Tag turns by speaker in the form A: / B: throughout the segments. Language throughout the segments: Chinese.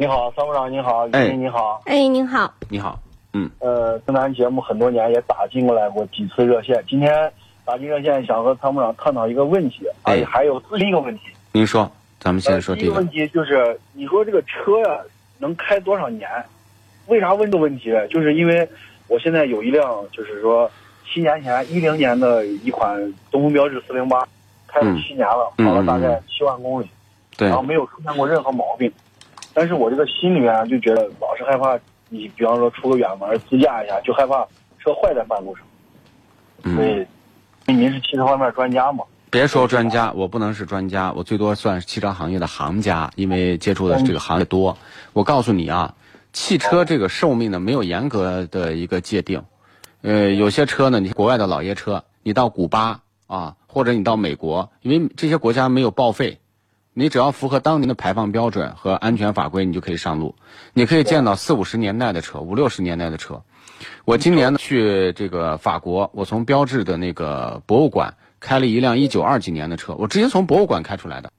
A: 你好，参谋长，你好，
B: 哎。
A: 李你好，
C: 哎，您好，
B: 你好，嗯。
A: 呃，跟咱节目很多年也打进过来过几次热线，今天打进热线想和参谋长探讨一个问题，
B: 哎。
A: 而且还有另一个问题，
B: 您说，咱们先
A: 呃
B: 说第一个。
A: 第一个问，题就是，你说这个车呀能开多少年？为啥问这个问题？就是因为我现在有一辆，就是说七年前一零年的一款东风标致四零八，开了
B: 嗯。
A: 七年了，
B: 嗯
A: 跑了大
B: 嗯
A: 概七万公里。
B: 对。
A: 然后没有出现过任何毛病，但是我这个心里面就觉得老是害怕，你比方说出个远门自驾一下，就害怕车坏在半路上，所
B: 嗯，
A: 以您是汽车方面专家嘛？
B: 别说专家，我不能是专家，我最多算是汽车行业的行家，因为接触的这个行业多。我告诉你啊，汽车这个寿命呢没有严格的一个界定，呃，有些车呢，你国外的老爷车，你到古巴啊，或者你到美国，因为这些国家没有报废。你只要符合当年的排放标准和安全法规，你就可以上路。你可以见到四五十年代的车，五六十年代的车。我今年呢去这个法国，我从标志的那个博物馆开了一辆一九二几年的车，我直接从博物馆开出来的。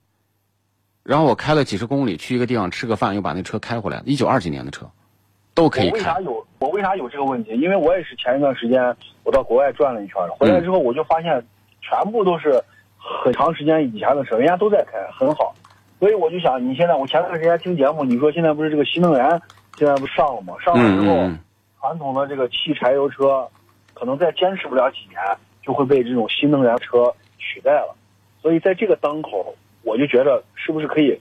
B: 然后我开了几十公里去一个地方吃个饭，又把那车开回来，一九二几年的车，都可以开
A: 我为啥。有我为啥有这个问题？因为我也是前一段时间我到国外转了一圈，回来之后我就发现全部都是很长时间以前的车，人家都在开，很好。所以我就想，你现在我前段时间听节目，你说现在不是这个新能源现在不上了吗？上了之后，
B: 嗯嗯
A: 传统的这个汽柴油车，可能再坚持不了几年，就会被这种新能源车取代了。所以在这个当口，我就觉得是不是可以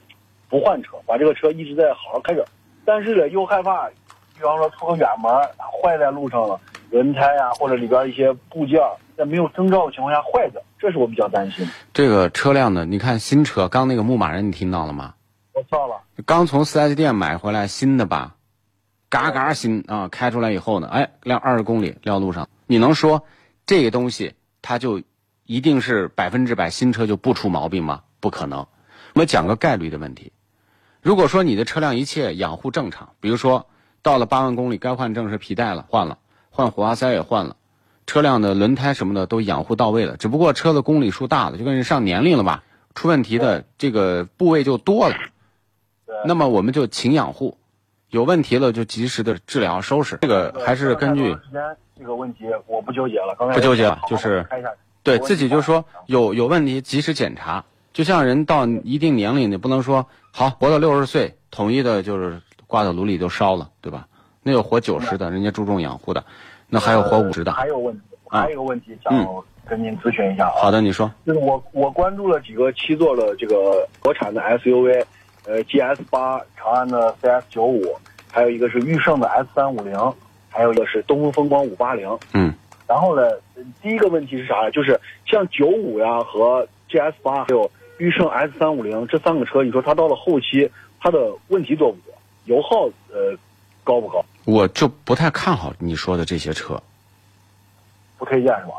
A: 不换车，把这个车一直在好好开着。但是呢，又害怕，比方说出个远门坏在路上了，轮胎啊、或者里边一些部件在没有征兆的情况下坏的，这是我比较担心的。
B: 这个车辆呢，你看新车，刚那个牧马人你听到了吗？
A: 我到了，
B: 刚从 4S 店买回来新的吧，嘎嘎新啊！开出来以后呢，哎，亮二十公里撂路上，你能说这个东西它就一定是百分之百新车就不出毛病吗？不可能。我们讲个概率的问题。如果说你的车辆一切养护正常，比如说到了八万公里该换正时皮带了，换了，换火花塞也换了，车辆的轮胎什么的都养护到位了，只不过车的公里数大了，就跟人上年龄了吧，出问题的这个部位就多了。那么我们就勤养护，有问题了就及时的治疗收拾。这个还是根据
A: 时间这个问题，我不纠结了。刚才
B: 不纠结了就是对自己就说有有问题及时检查。就像人到一定年龄，你不能说好活到六十岁，统一的就是挂到炉里就烧了，对吧？那有活九十的，人家注重养护的，那还有活五十的。
A: 还有问题，
B: 啊
A: 还有一个问题想跟您咨询一下啊。
B: 好的，你说。
A: 就是我我关注了几个七座的这个国产的 SUV，呃，GS 八、长安的 CS 九五，还有一个是驭胜的 S 三五零，还有一个是东风风光五八零。
B: 嗯。
A: 然后呢，呃第一个问题是啥呢？就是像九五呀和 GS 八还有驭胜 S 三五零这三个车，你说它到了后期，它的问题多不多？油耗呃高不高？
B: 我就不太看好你说的这些车，
A: 不推荐是吧？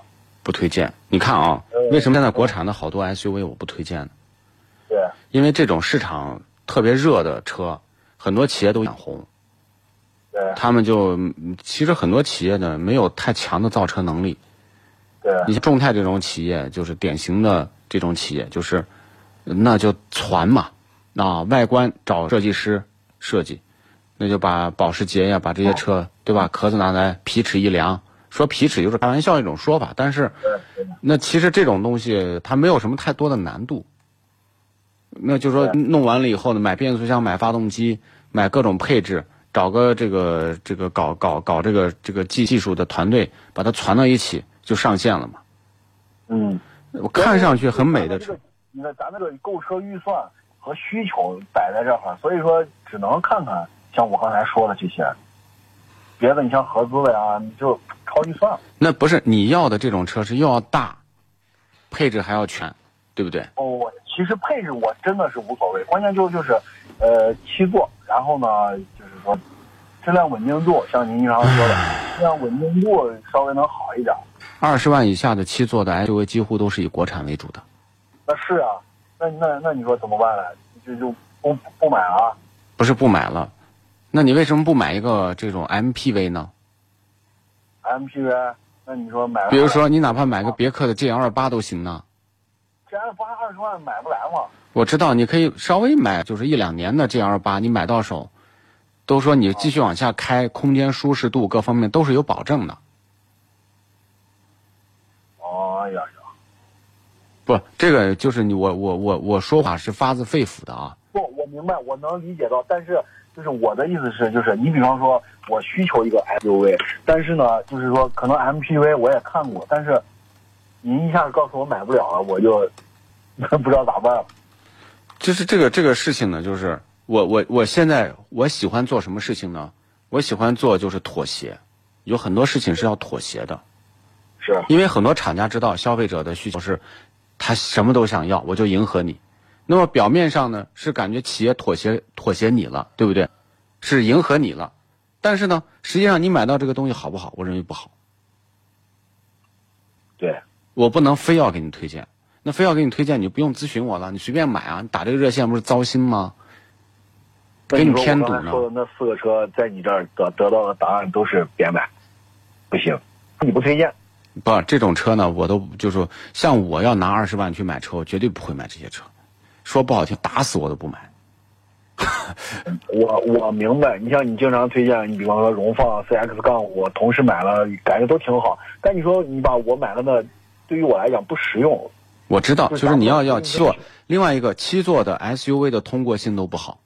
B: 不推荐。你看啊，为什么现在国产的好多 SUV 我不推荐呢？
A: 对，
B: 因为这种市场特别热的车，很多企业都眼红，
A: 对，
B: 他们就嗯其实很多企业呢没有太强的造车能力。
A: 对，
B: 你像众泰这种企业，就是典型的这种企业，就是那就传嘛，啊，外观找设计师设计，那就把保时捷呀，把这些车对吧，壳子拿来皮尺一量，说皮尺就是开玩笑一种说法，但是那其实这种东西它没有什么太多的难度。那就说弄完了以后呢，买变速箱、买发动机、买各种配置，找个这个这个搞搞搞这个这个技技术的团队，把它攒到一起就上线了嘛。
A: 嗯，
B: 我看上去很美的车，
A: 你看咱那个购车预算和需求摆在这块儿，所以说只能看看像我刚才说的这些，别的你像合资的呀，你就超预算。
B: 那不是你要的这种车是又要大，配置还要全，对不对？
A: 哦，我其实配置我真的是无所谓，关键就就是，呃，七座，然后呢，就是说质量稳定度，像您经常说的，质量稳定度稍微能好一点。
B: 二十万以下的七座的 SUV 几乎都是以国产为主的。
A: 那是啊，那那那你说怎么办呢？就就不不买了？
B: 不是不买了，那你为什么不买一个这种 MPV 呢
A: ？MPV，那你说买？
B: 比如说你哪怕买个别克的 GL 八都行呢。
A: GL 八二十万买不来嘛？
B: 我知道你可以稍微买，就是一两年的 GL 八，你买到手，都说你继续往下开，空间舒适度各方面都是有保证的。
A: 哦呀呀，
B: 不，这个就是你我我我我说话是发自肺腑的啊。
A: 不，我明白，我能理解到，但是就是我的意思是，就是你比方说我需求一个 SUV，但是呢，就是说可能 MPV 我也看过，但是您一下子告诉我买不了了，我就 不知道咋办了。
B: 就是这个这个事情呢，就是我我我现在我喜欢做什么事情呢？我喜欢做就是妥协，有很多事情是要妥协的，
A: 是，
B: 因为很多厂家知道消费者的需求是，他什么都想要，我就迎合你。那么表面上呢，是感觉企业妥协妥协你了，对不对？是迎合你了，但是呢，实际上你买到这个东西好不好？我认为不好。
A: 对，
B: 我不能非要给你推荐，那非要给你推荐，你就不用咨询我了，你随便买啊！你打这个热线不是糟心吗？给你添堵呢
A: 说的那四个车，在你这儿得得到的答案都是别买，不行，你不推荐。
B: 不，这种车呢，我都就是说像我要拿二十万去买车，我绝对不会买这些车。说不好听，打死我都不买。
A: 我我明白，你像你经常推荐，你比方说荣放 CX 杠五，同事买了感觉都挺好，但你说你把我买了呢，对于我来讲不实用。
B: 我知道，
A: 就是
B: 你要要七座，另外一个七座的 SUV 的通过性都不好。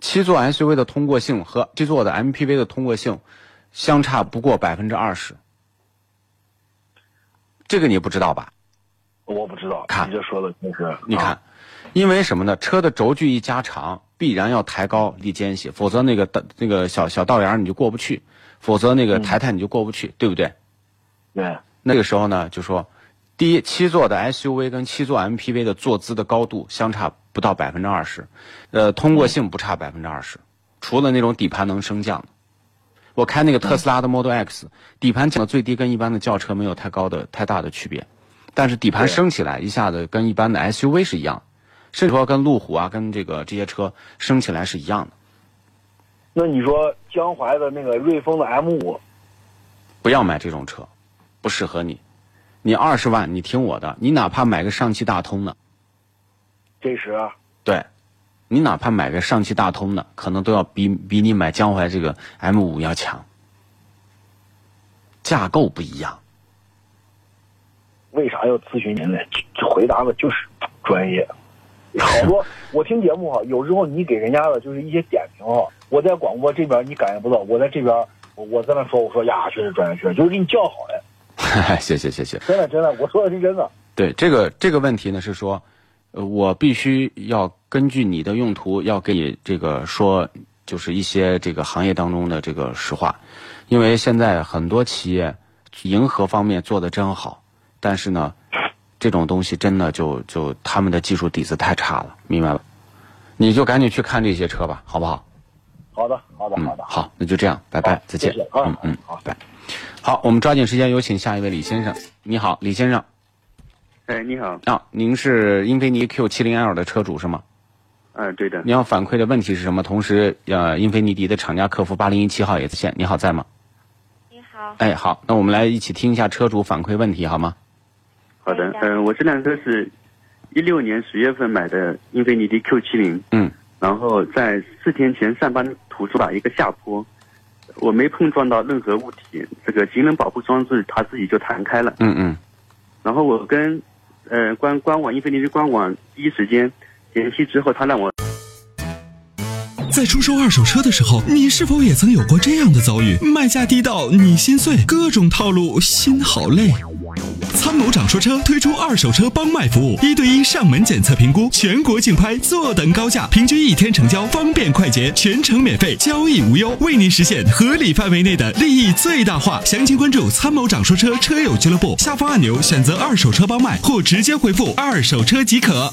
B: 七座 SUV 的通过性和七座的 MPV 的通过性相差不过百分之二十，这个你不知道吧？
A: 我不知道，
B: 看
A: 你这说的真是，
B: 你看，
A: 啊
B: 因为什么呢？车的轴距一加长，必然要抬高立间隙，否则那个道那个小小道沿你就过不去，否则那个抬抬你就过不去，对不对？
A: 对，
B: 那个时候呢，就说，第一，七座的 SUV 跟七座 MPV 的坐姿的高度相差不到百分之二十，呃，通过性不差百分之二十，除了那种底盘能升降的。我开那个特斯拉的 Model X，底盘降的最低跟一般的轿车没有太高的太大的区别，但是底盘升起来一下子跟一般的 SUV 是一样，甚至说跟路虎啊跟这个这些车升起来是一样的。
A: 那你说江淮的那个瑞风的 M 五，
B: 不要买这种车，不适合你。你二十万，你听我的，你哪怕买个上汽大通的。
A: 这时
B: 对，你哪怕买个上汽大通的，可能都要比比你买江淮这个 M 五要强，架构不一样。
A: 为啥要咨询您呢？回答的就是专业。好多 我听节目哈，有时候你给人家的就是一些点评哈，我在广播这边你感觉不到，我在这边我我在那说，我说呀，确实专业，确实就是给你叫好嘞，
B: 谢谢谢谢。
A: 真的真的，我说的是真的。
B: 对这个这个问题呢，是说，呃，我必须要根据你的用途，要给你这个说，就是一些这个行业当中的这个实话，因为现在很多企业迎合方面做的真好，但是呢，这种东西真的就就他们的技术底子太差了，明白吧？你就赶紧去看这些车吧，好不好？
A: 好的，好的，
B: 嗯
A: 好，的。
B: 好，那就这样，拜拜，再见
A: 谢谢。啊
B: 嗯嗯，
A: 好
B: 拜。好，我们抓紧时间有请下一位李先生。你好，李先生
C: 哎，你好，
B: 啊，您是英菲尼 Q 7 0 L 的车主是吗？
C: 嗯、对的，
B: 你要反馈的问题是什么？同时，呃，英菲尼迪的厂家客服八零一七号也在线。你好，在吗？
D: 你好，
B: 哎，好，那我们来一起听一下车主反馈问题好吗？
C: 好的，
D: 哎
C: 嗯、我这辆车是一六年十月份买的英菲尼迪 Q 七零
B: 嗯，
C: 然后在四天前上班途中吧，一个下坡，我没碰撞到任何物体，这个行人保护装置它自己就弹开了，
B: 嗯嗯
C: 然后我跟呃官官网英菲尼迪官网第一时间联系之后，他让我。
D: 在出售二手车的时候，你是否也曾有过这样的遭遇？卖价低到你心碎，各种套路，心好累。参谋长说车推出二手车帮卖服务，一对一上门检测评估，全国竞拍，坐等高价，平均一天成交，方便快捷，全程免费，交易无忧，为您实现合理范围内的利益最大化。详情关注参谋长说车车友俱乐部下方按钮，选择二手车帮卖，或直接回复二手车即可。